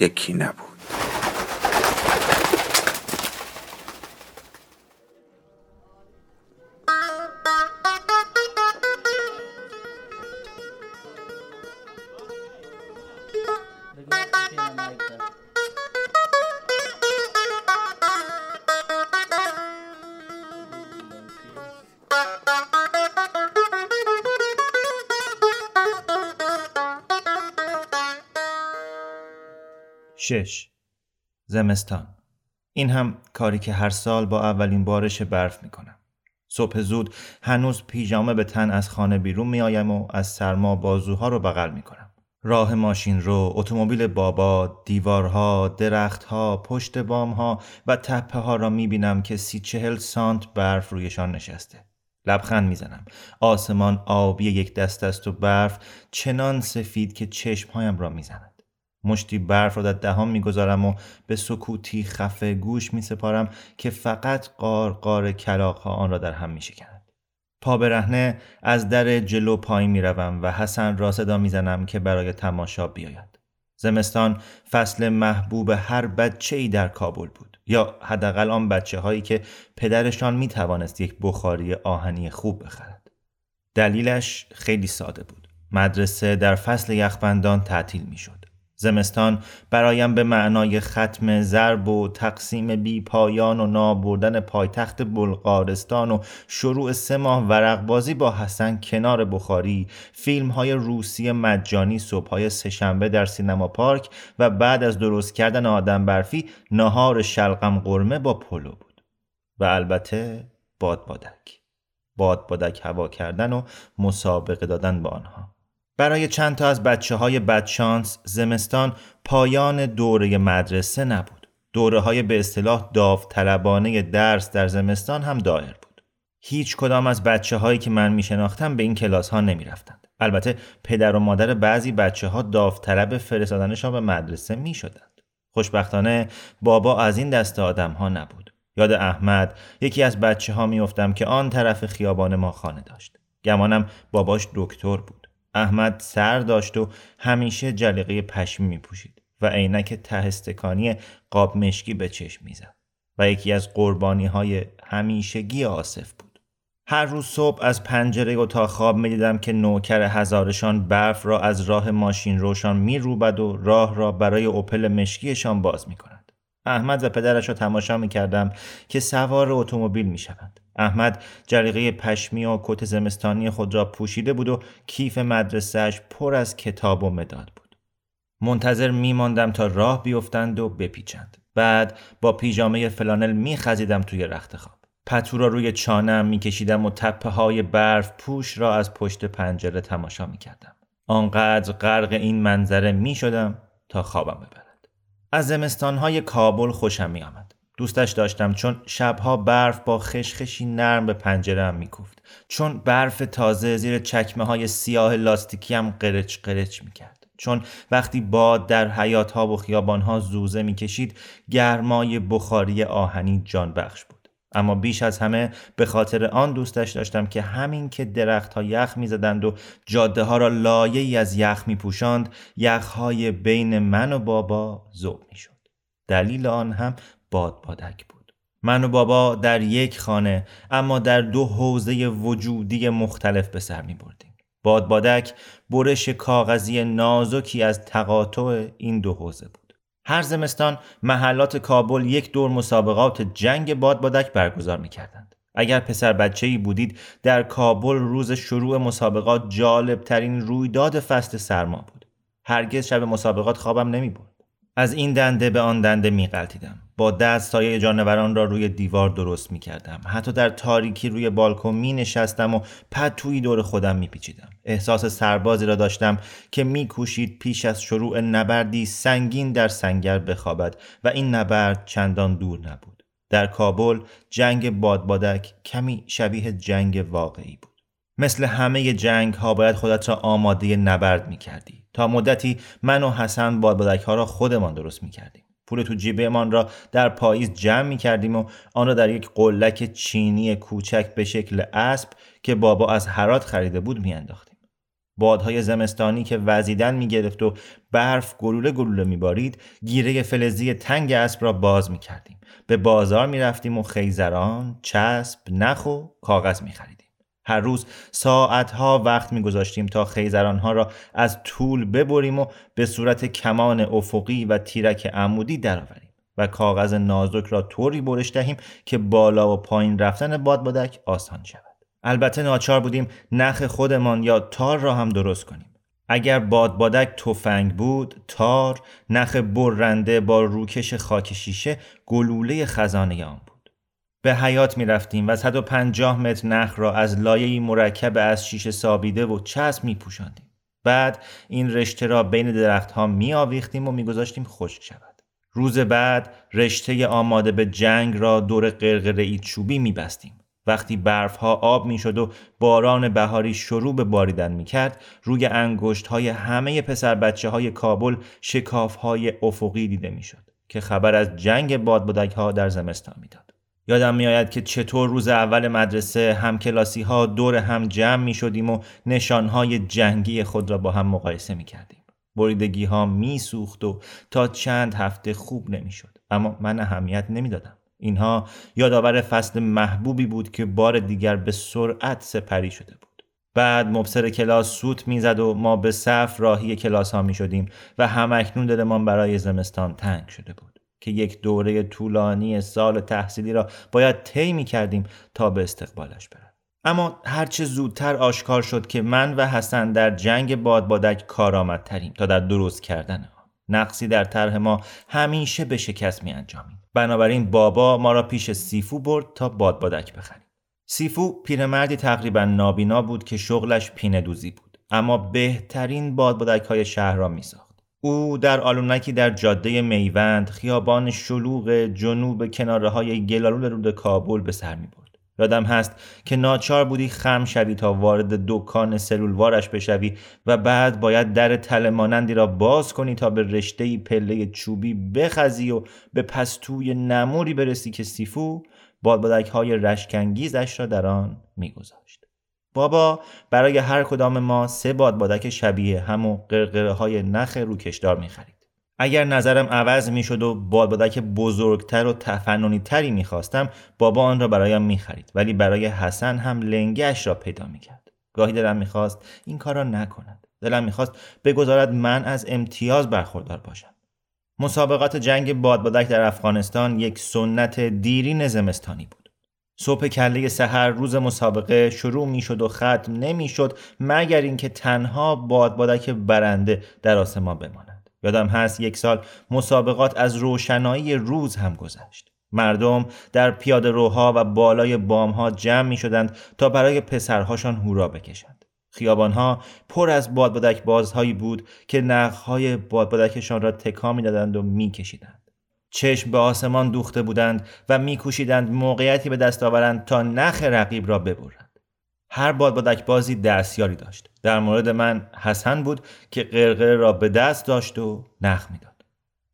یکی نبود. شش زمستان این هم کاری که هر سال با اولین بارش برف می‌کنم صبح زود هنوز پیژامه به تن از خانه بیرون میآیم و از سرما بازوها رو بغل می‌کنم راه ماشین رو، اتومبیل بابا، دیوارها، درختها، پشت بامها و تپه ها را می‌بینم که سی چهل سانت برف رویشان نشسته. لبخند می‌زنم. آسمان آبی یک دست است و برف چنان سفید که چشمهایم را می‌زند. مشتی برف را در دهان می‌گذارم و به سکوتی خفه گوش میسپارم که فقط قار قار کلاق ها آن را در هم میشکند. پا برهنه از در جلو پایین می‌روم و حسن را صدا می‌زنم که برای تماشا بیاید. زمستان فصل محبوب هر بچه ای در کابل بود یا حداقل آن بچه هایی که پدرشان می توانست یک بخاری آهنی خوب بخرد. دلیلش خیلی ساده بود. مدرسه در فصل یخبندان تعطیل می شد زمستان. برایم به معنای ختم ضرب و تقسیم بی پایان و نابردن پایتخت بلغارستان و شروع سه ماه ورقبازی با حسن کنار بخاری. فیلم های روسی مجانی صبح های سهشنبه در سینما پارک و بعد از درست کردن آدم برفی نهار شلقم قرمه با پلو بود. و البته باد بادک. باد بادک هوا کردن و مسابقه دادن با آنها. برای چند تا از بچه های بدشانس زمستان پایان دوره مدرسه نبود. دوره های به اصطلاح داوطلبانه درس در زمستان هم دایر بود. هیچ کدام از بچه هایی که من می شناختم به این کلاس ها نمی رفتند. البته پدر و مادر بعضی بچه ها داوطلب فرستادنشان به مدرسه می شدند. خوشبختانه بابا از این دست آدم ها نبود. یاد احمد یکی از بچه ها که آن طرف خیابان ما خانه داشت. گمانم باباش دکتر بود. احمد سر داشت و همیشه جلیقه پشمی می پوشید و عینک تهستکانی قاب مشکی به چشم می‌زد و یکی از قربانی های همیشگی آصف بود. هر روز صبح از پنجره اتاق خواب می دیدم که نوکر هزارشان برف را از راه ماشین روشان می روبد و راه را برای اوپل مشکیشان باز می کند. احمد و پدرش را تماشا می کردم که سوار اتومبیل می شوند. احمد جریقه پشمی و کت زمستانی خود را پوشیده بود و کیف مدرسهش پر از کتاب و مداد بود. منتظر میماندم تا راه بیفتند و بپیچند. بعد با پیژامه فلانل میخزیدم توی رخت خواب. پتو را روی چانم میکشیدم و تپه های برف پوش را از پشت پنجره تماشا می‌کردم. آنقدر غرق این منظره می‌شدم تا خوابم ببرد. از زمستانهای کابل خوشم میآمد. دوستش داشتم چون شبها برف با خشخشی نرم به پنجره هم میکوفت چون برف تازه زیر چکمه های سیاه لاستیکی هم قرچ قرچ می‌کرد. چون وقتی باد در حیات ها و خیابان ها زوزه می‌کشید گرمای بخاری آهنی جان بخش بود. اما بیش از همه به خاطر آن دوستش داشتم که همین که درخت ها یخ می‌زدند و جاده ها را لایه ای از یخ می پوشاند یخ های بین من و بابا ذوب می شد. دلیل آن هم باد بادک بود. من و بابا در یک خانه اما در دو حوزه وجودی مختلف به سر می بردیم. باد بادک برش کاغذی نازکی از تقاطع این دو حوزه بود. هر زمستان محلات کابل یک دور مسابقات جنگ بادبادک برگزار می کردند. اگر پسر بچه ای بودید در کابل روز شروع مسابقات جالب ترین رویداد فصل سرما بود. هرگز شب مسابقات خوابم نمی بود. از این دنده به آن دنده می غلطیدم. با دست سایه جانوران را روی دیوار درست می کردم. حتی در تاریکی روی بالکن می نشستم و پتویی دور خودم می پیچیدم. احساس سربازی را داشتم که می کوشید پیش از شروع نبردی سنگین در سنگر بخوابد و این نبرد چندان دور نبود. در کابل جنگ بادبادک کمی شبیه جنگ واقعی بود. مثل همه جنگ ها باید خودت را آماده نبرد می کردی. تا مدتی من و حسن بادبادک ها را خودمان درست می کردیم. پول تو جیبمان را در پاییز جمع می کردیم و آن را در یک قلک چینی کوچک به شکل اسب که بابا از هرات خریده بود می انداختیم. بادهای زمستانی که وزیدن می گرفت و برف گلوله گلوله می بارید گیره فلزی تنگ اسب را باز می کردیم. به بازار می رفتیم و خیزران، چسب، نخ و کاغذ می خریدیم. هر روز ساعتها وقت میگذاشتیم تا خیزرانها را از طول ببریم و به صورت کمان افقی و تیرک عمودی درآوریم و کاغذ نازک را طوری برش دهیم که بالا و پایین رفتن بادبادک آسان شود. البته ناچار بودیم نخ خودمان یا تار را هم درست کنیم. اگر بادبادک تفنگ بود تار نخ برنده با روکش خاک شیشه گلوله خزانه آن بود. به حیات می رفتیم و 150 متر نخ را از لایه مرکب از شیشه سابیده و چسب می پوشاندیم. بعد این رشته را بین درختها می آویختیم و می گذاشتیم خشک شود. روز بعد رشته آماده به جنگ را دور قرقره ای چوبی می بستیم. وقتی برف ها آب می شد و باران بهاری شروع به باریدن می کرد روی انگشت های همه پسر بچه های کابل شکاف های افقی دیده می شد که خبر از جنگ بادبادک ها در زمستان می‌داد. یادم میآید که چطور روز اول مدرسه هم کلاسی ها دور هم جمع می شدیم و نشانهای جنگی خود را با هم مقایسه می کردیم. بریدگی ها می و تا چند هفته خوب نمی شد. اما من اهمیت نمی دادم. اینها یادآور فصل محبوبی بود که بار دیگر به سرعت سپری شده بود. بعد مبصر کلاس سوت می‌زد و ما به صف راهی کلاس ها می شدیم و همکنون دلمان برای زمستان تنگ شده بود. که یک دوره طولانی سال تحصیلی را باید طی می کردیم تا به استقبالش برم. اما هرچه زودتر آشکار شد که من و حسن در جنگ بادبادک کارآمدتریم تا در درست کردن آن. نقصی در طرح ما همیشه به شکست می انجامیم بنابراین بابا ما را پیش سیفو برد تا بادبادک بخریم. سیفو پیرمردی تقریبا نابینا بود که شغلش پینه دوزی بود. اما بهترین بادبادک های شهر را می او در آلونکی در جاده میوند خیابان شلوغ جنوب کناره های گلالود رود کابل به سر می برد. یادم هست که ناچار بودی خم شوی تا وارد دکان سلولوارش بشوی و بعد باید در تل مانندی را باز کنی تا به رشته پله چوبی بخزی و به پستوی نموری برسی که سیفو بادبادک های رشکنگیزش را در آن میگذاشت. بابا برای هر کدام ما سه بادبادک شبیه هم قرقره های نخ روکشدار می خرید. اگر نظرم عوض می شد و بادبادک بزرگتر و تفننی تری می خواستم بابا آن را برایم می خرید ولی برای حسن هم لنگش را پیدا می کرد. گاهی دلم می‌خواست این کار را نکند. دلم می‌خواست بگذارد من از امتیاز برخوردار باشم. مسابقات جنگ بادبادک در افغانستان یک سنت دیرین زمستانی بود. صبح کله سحر روز مسابقه شروع می شد و ختم نمی شد مگر اینکه تنها بادبادک برنده در آسمان بماند یادم هست یک سال مسابقات از روشنایی روز هم گذشت مردم در پیاده روها و بالای بامها جمع می شدند تا برای پسرهاشان هورا بکشند. خیابانها پر از بادبادک بازهایی بود که نخهای بادبادکشان را تکا می دادند و می کشیدند. چشم به آسمان دوخته بودند و میکوشیدند موقعیتی به دست آورند تا نخ رقیب را ببرند. هر بادبادک بازی دستیاری داشت. در مورد من حسن بود که قرقره را به دست داشت و نخ می‌داد.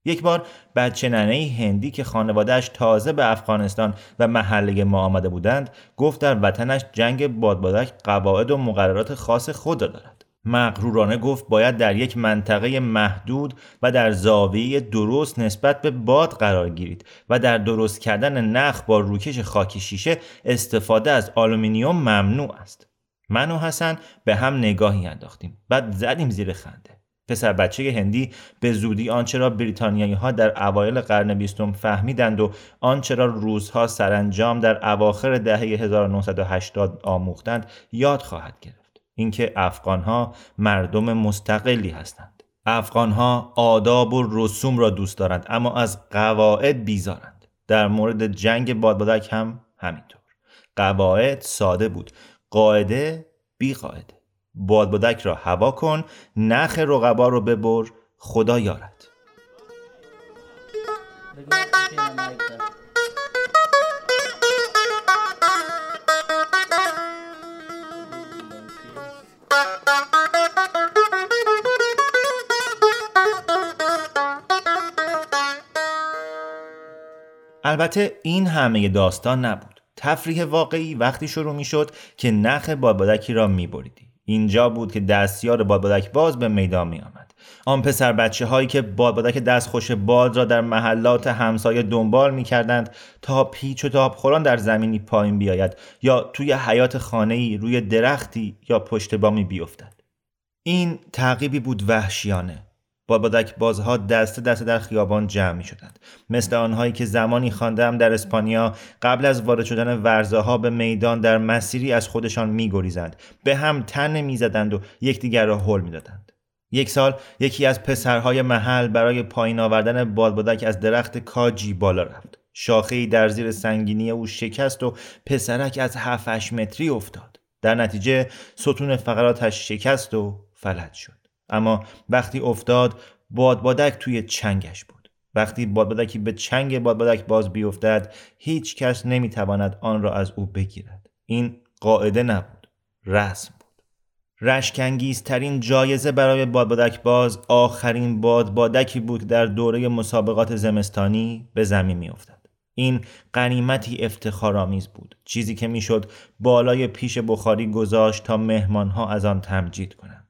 یک بار بچه ننه هندی که خانوادهش تازه به افغانستان و محله ما آمده بودند گفت در وطنش جنگ بادبادک قواعد و مقررات خاص خود را دارد مغرورانه گفت باید در یک منطقه محدود و در زاویه درست نسبت به باد قرار گیرید و در درست کردن نخ با روکش خاکی شیشه استفاده از آلومینیوم ممنوع است. من و حسن به هم نگاهی انداختیم. بعد زدیم زیر خنده. پسر بچه هندی به زودی آنچه را بریتانیایی ها در اوایل قرن بیستم فهمیدند و آنچه را روزها سرانجام در اواخر دهه 1980 آموختند یاد خواهد گرفت. اینکه افغانها مردم مستقلی هستند. افغانها آداب و رسوم را دوست دارند اما از قواعد بیزارند. در مورد جنگ بادبادک هم همینطور. قواعد ساده بود. قاعده بی قاعده بادبادک را هوا کن نخ رقبا رو ببر خدا یارد. البته این همه داستان نبود تفریح واقعی وقتی شروع می شد که نخ بادبادکی را می بریدی اینجا بود که دستیار بادبادک باز به میدان می آمد. آن پسر بچه هایی که بادبادک دستخوش باد را در محلات همسایه دنبال می کردند تا پیچ و تاب خوران در زمینی پایین بیاید یا توی حیات خانه ای روی درختی یا پشت بامی بیفتد. این تعقیبی بود وحشیانه بادبادک بازها دست دست در خیابان جمع می شدند مثل آنهایی که زمانی خواندم در اسپانیا قبل از وارد شدن ورزاها به میدان در مسیری از خودشان می گریزند به هم تن می زدند و یکدیگر را حل می دادند. یک سال یکی از پسرهای محل برای پایین آوردن بادبادک از درخت کاجی بالا رفت. شاخه در زیر سنگینی او شکست و پسرک از 7 متری افتاد. در نتیجه ستون فقراتش شکست و فلج شد. اما وقتی افتاد بادبادک توی چنگش بود. وقتی بادبادکی به چنگ بادبادک باز بیفتد هیچ کس نمی‌تواند آن را از او بگیرد. این قاعده نبود رسم بود. رشکنگیزترین جایزه برای بادبادک باز آخرین بادبادکی بود در دوره مسابقات زمستانی به زمین میافتد. این قنیمتی افتخارآمیز بود چیزی که می‌شد بالای پیش بخاری گذاشت تا مهمانها از آن تمجید کنند.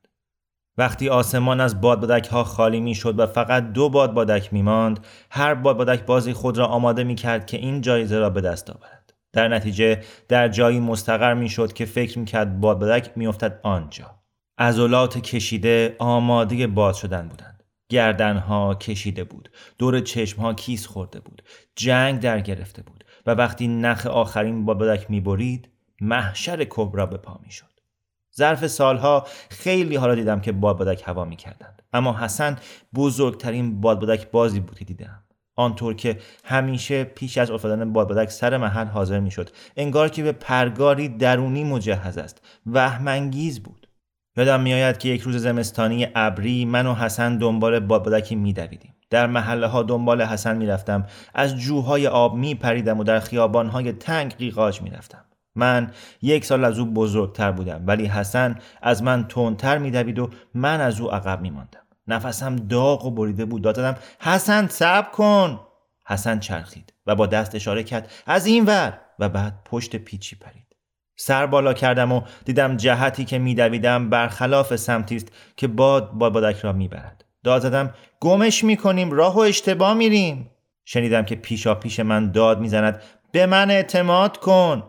وقتی آسمان از بادبادک ها خالی می شد و فقط دو بادبادک می ماند هر بادبادک بازی خود را آماده می کرد که این جایزه را به دست آورد. در نتیجه در جایی مستقر می شد که فکر می کرد بادبادک می افتد آنجا. عضلات کشیده آماده باز شدن بودند. گردنها کشیده بود. دور چشمها کیس خورده بود. جنگ در گرفته بود. و وقتی نخ آخرین بادبادک می برید محشر کبرا به پا می شد ظرف سالها خیلی حالا دیدم که بادبادک هوا می‌کردند اما حسن بزرگترین بادبادک بازی بود که دیدم. آنطور که همیشه پیش از افتادن بادبادک سر محل حاضر می‌شد. انگار که به پرگاری درونی مجهز است. وهمانگیز بود. یادم میآید که یک روز زمستانی ابری من و حسن دنبال بادبادکی میدویدیم. در محله ها دنبال حسن می‌رفتم. از جوهای آب میپریدم و در خیابان های تنگ قیقاج می‌رفتم. من یک سال از او بزرگتر بودم ولی حسن از من تندتر میدوید و من از او عقب میماندم. نفسم داغ و بریده بود. دادم حسن صبر کن. حسن چرخید و با دست اشاره کرد از این ور. و بعد پشت پیچی پرید. سر بالا کردم و دیدم جهتی که میدویدم برخلاف سمتی است که باد بادک را می‌برد. داد زدم گمش می‌کنیم راه و اشتباه میریم. شنیدم که پیشا پیش من داد می‌زند به من اعتماد کن.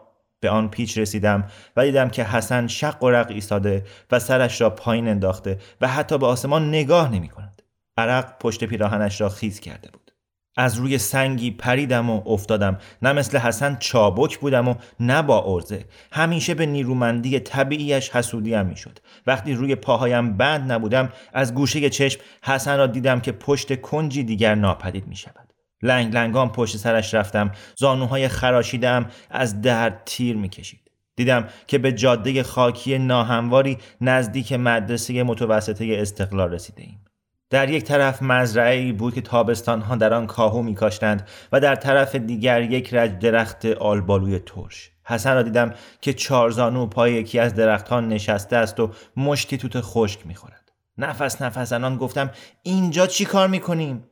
به آن پیچ رسیدم و دیدم که حسن شق و رق ایستاده و سرش را پایین انداخته و حتی به آسمان نگاه نمی کند. عرق پشت پیراهنش را خیز کرده بود. از روی سنگی پریدم و افتادم نه مثل حسن چابک بودم و نه با ارزه همیشه به نیرومندی طبیعیش حسودیم می‌شد وقتی روی پاهایم بند نبودم از گوشه چشم حسن را دیدم که پشت کنجی دیگر ناپدید می شود لنگ لنگان پشت سرش رفتم زانوهای خراشیدم از درد تیر می‌کشید دیدم که به جاده خاکی ناهمواری نزدیک مدرسه متوسطه استقلال رسیده ایم. در یک طرف مزرعه ای بود که تابستان ها در آن کاهو میکاشتند و در طرف دیگر یک رج درخت آلبالوی ترش. حسن را دیدم که چارزانو پای یکی از درختان نشسته است و مشتی توت خشک می‌خورد. نفس نفس زنان گفتم اینجا چی کار می‌کنیم؟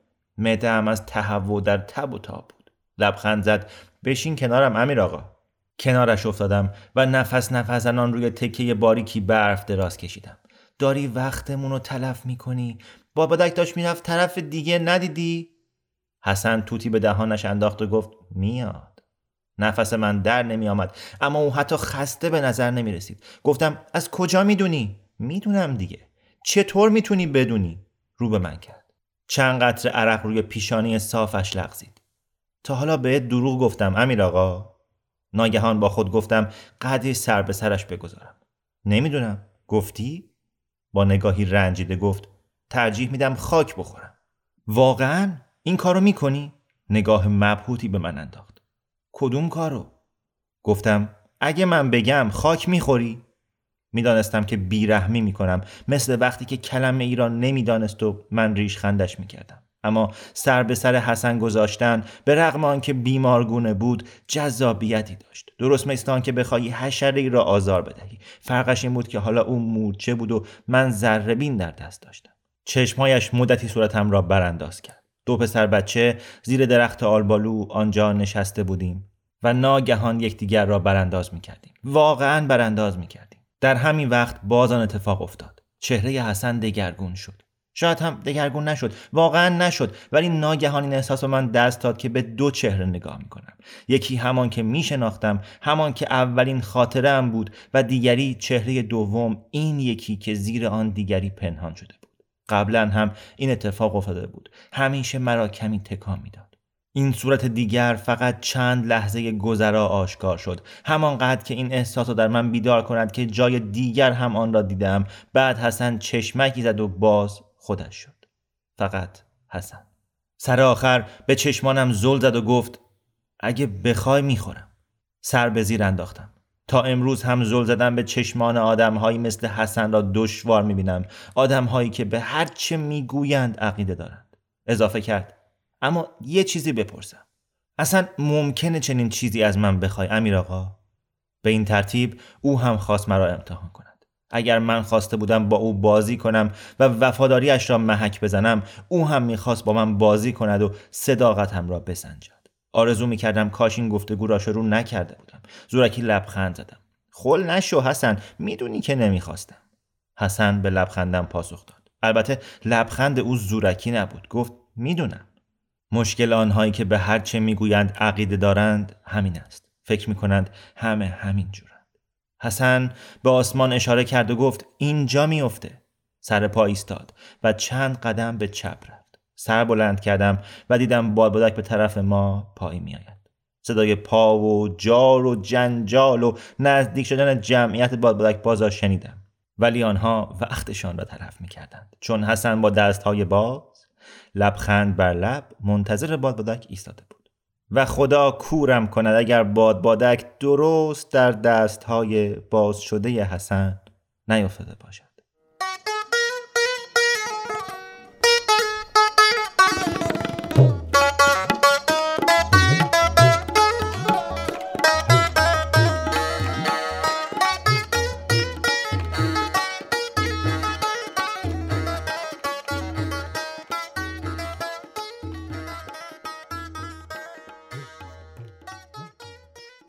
هم از تهوع در تب و تاب بود. لبخند زد بشین کنارم امیر آقا. کنارش افتادم و نفس نفس زنان روی تکه باریکی برف دراز کشیدم. داری وقتمون رو تلف می‌کنی با بدک داشت می‌رفت طرف دیگه ندیدی؟ حسن توتی به دهانش انداخت و گفت میاد نفس من در نمی آمد اما او حتی خسته به نظر نمی رسید گفتم از کجا می‌دونی؟ می‌دونم دیگه چطور می‌تونی بدونی؟ رو به من کرد چند قطر عرق روی پیشانی صافش لغزید تا حالا به دروغ گفتم امیر آقا ناگهان با خود گفتم قدری سر به سرش بگذارم نمی‌دونم گفتی؟ با نگاهی رنجیده گفت ترجیح میدم خاک بخورم واقعا این کارو می‌کنی؟ نگاه مبهوتی به من انداخت کدوم کارو؟ گفتم اگه من بگم خاک می‌خوری؟ می‌دانستم که بیرحمی می‌کنم. مثل وقتی که کلمه ایران نمی‌دانست و من ریش خندش می‌کردم. اما سر به سر حسن گذاشتن به رغم آنکه بیمارگونه بود جذابیتی داشت. درست مثل که بخواهی حشره را آزار بدهی. فرقش این بود که حالا او مورچه بود و من ذره در دست داشتم. چشمهایش مدتی صورتم را برانداز کرد. دو پسر بچه زیر درخت آلبالو آنجا نشسته بودیم و ناگهان یکدیگر را برانداز می کردیم. واقعا برانداز می کردیم. در همین وقت باز آن اتفاق افتاد. چهره حسن دگرگون شد. شاید هم دگرگون نشد. واقعا نشد. ولی ناگهان این احساس من دست داد که به دو چهره نگاه می‌کنم. یکی همان که میشناختم همان که اولین خاطره بود و دیگری چهره دوم این یکی که زیر آن دیگری پنهان شده قبلا هم این اتفاق افتاده بود. همیشه مرا کمی تکان می‌داد. این صورت دیگر فقط چند لحظه گذرا آشکار شد. همانقدر که این احساس رو در من بیدار کند که جای دیگر هم آن را دیدم. بعد حسن چشمکی زد و باز خودش شد. فقط حسن. سر آخر به چشمانم زل زد و گفت اگه بخوای می‌خورم. سر به زیر انداختم. تا امروز هم زل زدن به چشمان آدمهایی مثل حسن را دشوار می‌بینم. آدمهایی که به هر چه می‌گویند عقیده دارند. اضافه کرد اما یه چیزی بپرسم. اصلا ممکنه چنین چیزی از من بخوای امیر آقا؟ به این ترتیب او هم خواست مرا امتحان کند. اگر من خواسته بودم با او بازی کنم و وفاداریش را محک بزنم او هم می‌خواست با من بازی کند و صداقتم را بسنجد. آرزو می‌کردم کاش این گفتگو را شروع نکرده بودم. زورکی لبخند زدم. خل نشو حسن می‌دونی که نمی‌خواستم. حسن به لبخندم پاسخ داد. البته لبخند او زورکی نبود. گفت می‌دونم. مشکل آنهایی که به هر چه می‌گویند عقیده دارند همین است. فکر می‌کنند همه همین جورند. حسن به آسمان اشاره کرد و گفت اینجا میافته سر پا ایستاد و چند قدم به چپ رفت. سر بلند کردم و دیدم بادبادک به طرف ما پایی میآید. صدای پا و جار و جنجال و نزدیک شدن جمعیت بادبادک بازا شنیدم. ولی آنها وقتشان را طرف می‌کردند. چون حسن با دستهای باز لبخند بر لب منتظر بادبادک ایستاده بود. و خدا کورم کند اگر بادبادک درست در دستهای باز شده حسن نیفتاده باشد.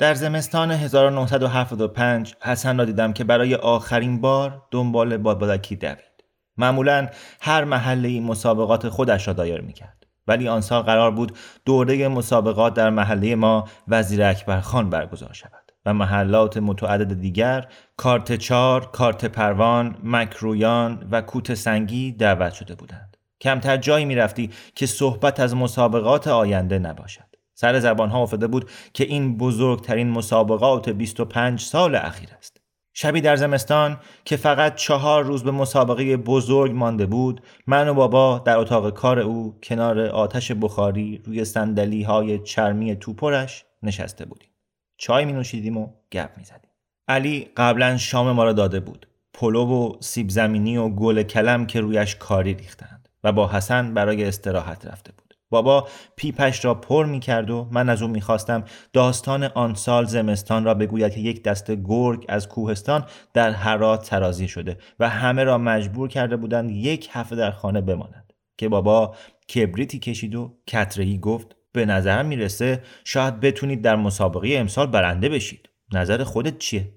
در زمستان 1975 حسن را دیدم که برای آخرین بار دنبال بادبادکی دوید. معمولا هر محله مسابقات خودش را دایر می‌کرد. ولی آن سال قرار بود دوره مسابقات در محله ما وزیر اکبر خان برگزار شود و محلات متعدد دیگر کارت چار، کارت پروان، مکرویان و کوت سنگی دعوت شده بودند. کمتر جایی می‌رفتی که صحبت از مسابقات آینده نباشد. سر زبان ها افتاده بود که این بزرگترین مسابقات 25 سال اخیر است. شبی در زمستان که فقط چهار روز به مسابقه بزرگ مانده بود من و بابا در اتاق کار او کنار آتش بخاری روی سندلی های چرمی توپرش نشسته بودیم. چای می نوشیدیم و گپ می زدیم. علی قبلا شام ما را داده بود. پلو و سیب زمینی و گل کلم که رویش کاری ریختند و با حسن برای استراحت رفته بود. بابا پیپش را پر می کرد و من از او می خواستم داستان آن سال زمستان را بگوید که یک دست گرگ از کوهستان در هرات ترازی شده و همه را مجبور کرده بودند یک هفته در خانه بمانند که بابا کبریتی کشید و کترهی گفت به نظر می‌رسه شاید بتونید در مسابقه امسال برنده بشید. نظر خودت چیه؟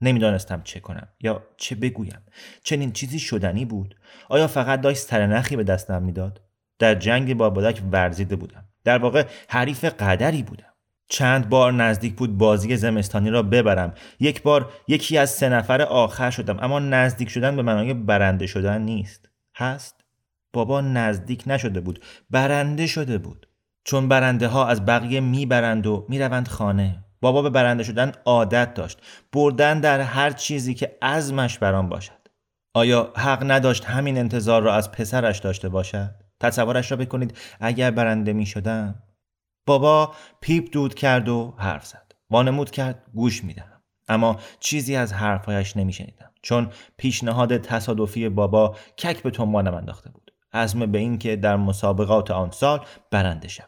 نمی‌دانستم چه کنم یا چه بگویم. چنین چیزی شدنی بود؟ آیا فقط داشت سرنخی به دستم می‌داد؟ در جنگ با بادک ورزیده بودم. در واقع حریف قدری بودم. چند بار نزدیک بود بازی زمستانی را ببرم. یک بار یکی از سه نفر آخر شدم اما نزدیک شدن به معنای برنده شدن نیست. هست؟ بابا نزدیک نشده بود برنده شده بود. چون برنده ها از بقیه می‌برند و می‌روند خانه. بابا به برنده شدن عادت داشت. بردن در هر چیزی که عزمش بران باشد. آیا حق نداشت همین انتظار را از پسرش داشته باشد؟ تصورش را بکنید. اگر برنده می شدم بابا پیپ دود کرد و حرف زد. وانمود کرد گوش میدم اما چیزی از حرفهایش نمیشنیدم. چون پیشنهاد تصادفی بابا کک به تنبانم انداخته بود. عزم به اینکه در مسابقات آن سال برنده شوم.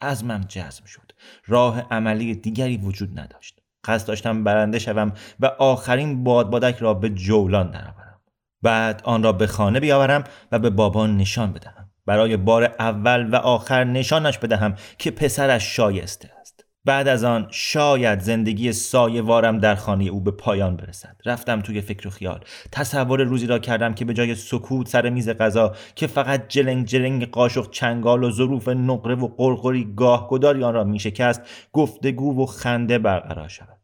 عزمم جزم شد. راه عملی دیگری وجود نداشت. قصد داشتم برنده شوم و آخرین بادبادک را به جولان درآورم. بعد آن را به خانه بیاورم و به بابا نشان بدهم. برای بار اول و آخر نشانش بدهم که پسرش شایسته است. بعد از آن شاید زندگی سایه وارم در خانه او به پایان برسد. رفتم توی فکر و خیال. تصور روزی را کردم که به جای سکوت سر میز غذا که فقط جلنگ جلنگ قاشق چنگال و ظروف نقره و قرقری گاهگداری آن را میشکست گفتگو و خنده برقرار شود.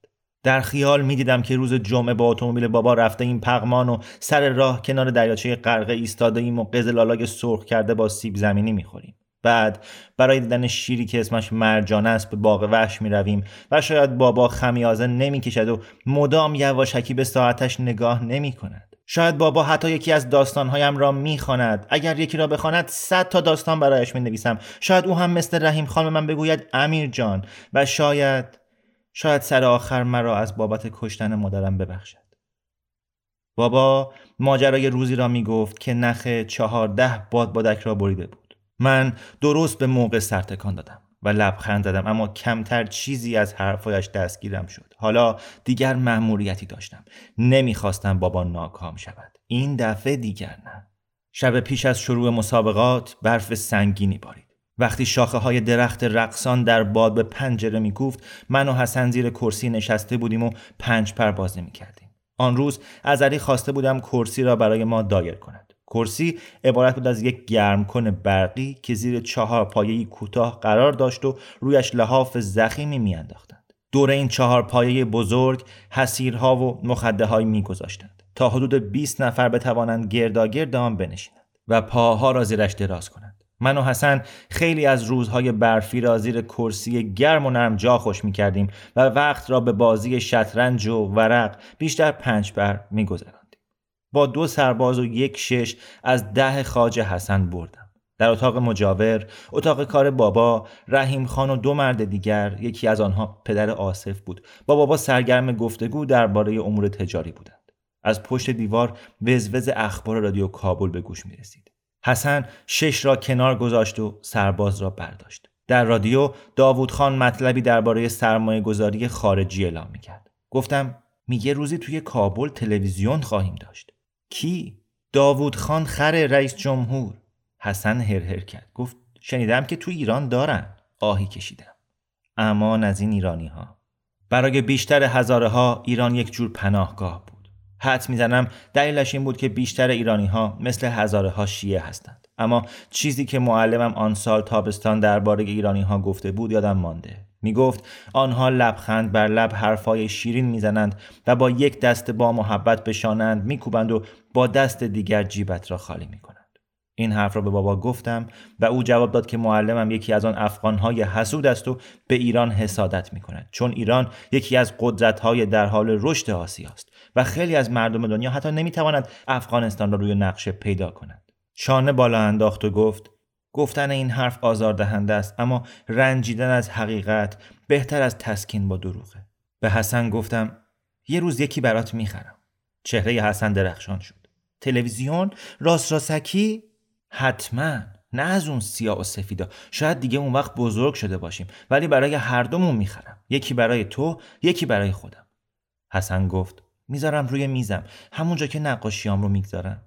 در خیال می‌دیدم که روز جمعه با اتومبیل بابا رفته این پغمان و سر راه کنار دریاچه غرقه ایستاده ایم و قزلالای سرخ کرده با سیب زمینی می‌خوریم. بعد برای دیدن شیری که اسمش مرجان است به باغ وحش می رویم و شاید بابا خمیازه نمی کشد و مدام یواشکی به ساعتش نگاه نمی کند. شاید بابا حتی یکی از داستانهایم را می‌خواند. اگر یکی را بخواند صد تا داستان برایش می نویسم شاید او هم مثل رحیم خان به من بگوید امیر جان و شاید شاید سر آخر مرا از بابت کشتن مادرم ببخشد. بابا ماجرای روزی را می گفت که نخ چهارده باد بادک را بریده بود. من درست به موقع سرتکان دادم و لبخند زدم اما کمتر چیزی از حرفایش دستگیرم شد. حالا دیگر مأموریتی داشتم. نمی‌خواستم بابا ناکام شود. این دفعه دیگر نه. شب پیش از شروع مسابقات برف سنگینی بارید. وقتی شاخه های درخت رقصان در باد به پنجره میکوفت من و حسن زیر کرسی نشسته بودیم و پنج پر بازی می‌کردیم. آن روز از علی خواسته بودم کرسی را برای ما دایر کند. کرسی عبارت بود از یک گرمکن برقی که زیر چهار پایه کوتاه قرار داشت و رویش لحاف زخیمی میانداختند. دور این چهار پایه بزرگ حسیرها و مخده های میگذاشتند. تا حدود 20 نفر بتوانند گرداگرد آن بنشینند و پاها را زیرش دراز کنند. من و حسن خیلی از روزهای برفی را زیر کرسی گرم و نرم جا خوش می کردیم و وقت را به بازی شطرنج و ورق بیشتر پنج بر می گذراندیم. با دو سرباز و یک شش از ده خاج حسن بردم. در اتاق مجاور، اتاق کار بابا، رحیم خان و دو مرد دیگر، یکی از آنها پدر آصف بود. با بابا سرگرم گفتگو درباره امور تجاری بودند. از پشت دیوار وزوز اخبار رادیو کابل به گوش می رسید. حسن شش را کنار گذاشت و سرباز را برداشت. در رادیو داوود خان مطلبی درباره سرمایه گذاری خارجی اعلام می کرد. گفتم میگه روزی توی کابل تلویزیون خواهیم داشت. کی؟ داوود خان خر رئیس جمهور. حسن هر کرد. گفت شنیدم که تو ایران دارن. آهی کشیدم. امان از این ایرانی ها. برای بیشتر هزاره ها ایران یک جور پناهگاه بود. حد می‌زنم دلیلش این بود که بیشتر ایرانی ها مثل هزاره ها شیعه هستند. اما چیزی که معلمم آن سال تابستان درباره ایرانی ها گفته بود یادم مانده. می گفت آنها لبخند بر لب حرفای شیرین می‌زنند و با یک دست با محبت بشانند میکوبند و با دست دیگر جیبت را خالی می کنند. این حرف را به بابا گفتم و او جواب داد که معلمم یکی از آن افغانهای حسود است و به ایران حسادت می کند چون ایران یکی از قدرتهای در حال رشد آسیاست. و خیلی از مردم دنیا حتی نمی‌توانند افغانستان را روی نقشه پیدا کنند شانه بالا انداخت و گفت گفتن این حرف آزاردهنده است اما رنجیدن از حقیقت بهتر از تسکین با دروغه. به حسن گفتم یه روز یکی برات می‌خرم. چهره حسن درخشان شد. تلویزیون راست راستکی حتما. نه از اون سیاه و سفیدا. شاید دیگه اون وقت بزرگ شده باشیم ولی برای هر دومون می‌خرم. یکی برای تو یکی برای خودم. حسن گفت می‌ذارم روی میزم. همونجا که نقاشیام رو می‌گذارم.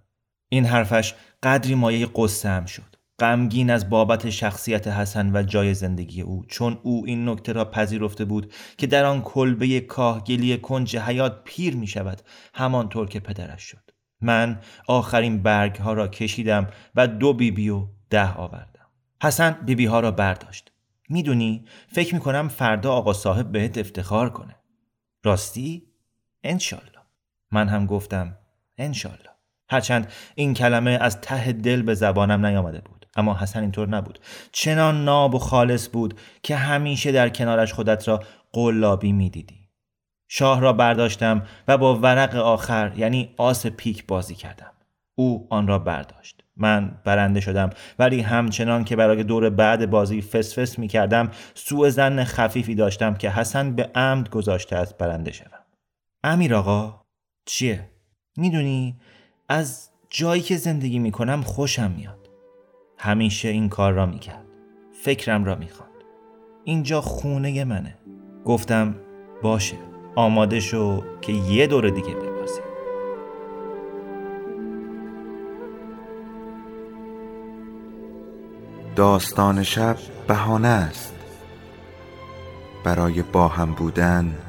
این حرفش قدری مایه قصه هم شد. غمگین از بابت شخصیت حسن و جای زندگی او چون او این نکته را پذیرفته بود که در آن کلبه کاهگلی کنج حیات پیر می شود همانطور که پدرش شد. من آخرین برگ ها را کشیدم و دو بیبی بی و ده آوردم. حسن بیبی بی ها را برداشت. می‌دونی فکر می کنم فردا آقا صاحب بهت افتخار کنه. راستی؟ انشالله من هم گفتم انشالله هرچند این کلمه از ته دل به زبانم نیامده بود اما حسن اینطور نبود. چنان ناب و خالص بود که همیشه در کنارش خودت را قلابی می‌دیدی. شاه را برداشتم و با ورق آخر یعنی آس پیک بازی کردم. او آن را برداشت. من برنده شدم ولی همچنان که برای دور بعد بازی فس فس می کردم سوء زن خفیفی داشتم که حسن به عمد گذاشته است برنده شدم امیر آقا چیه؟ می‌دونی از جایی که زندگی می کنم خوشم میاد. همیشه این کار را می‌کرد. فکرم را می‌خواند. اینجا خونه منه. گفتم باشه. آماده شو که یه دور دیگه ببازی داستان شب بهانه است. برای با هم بودن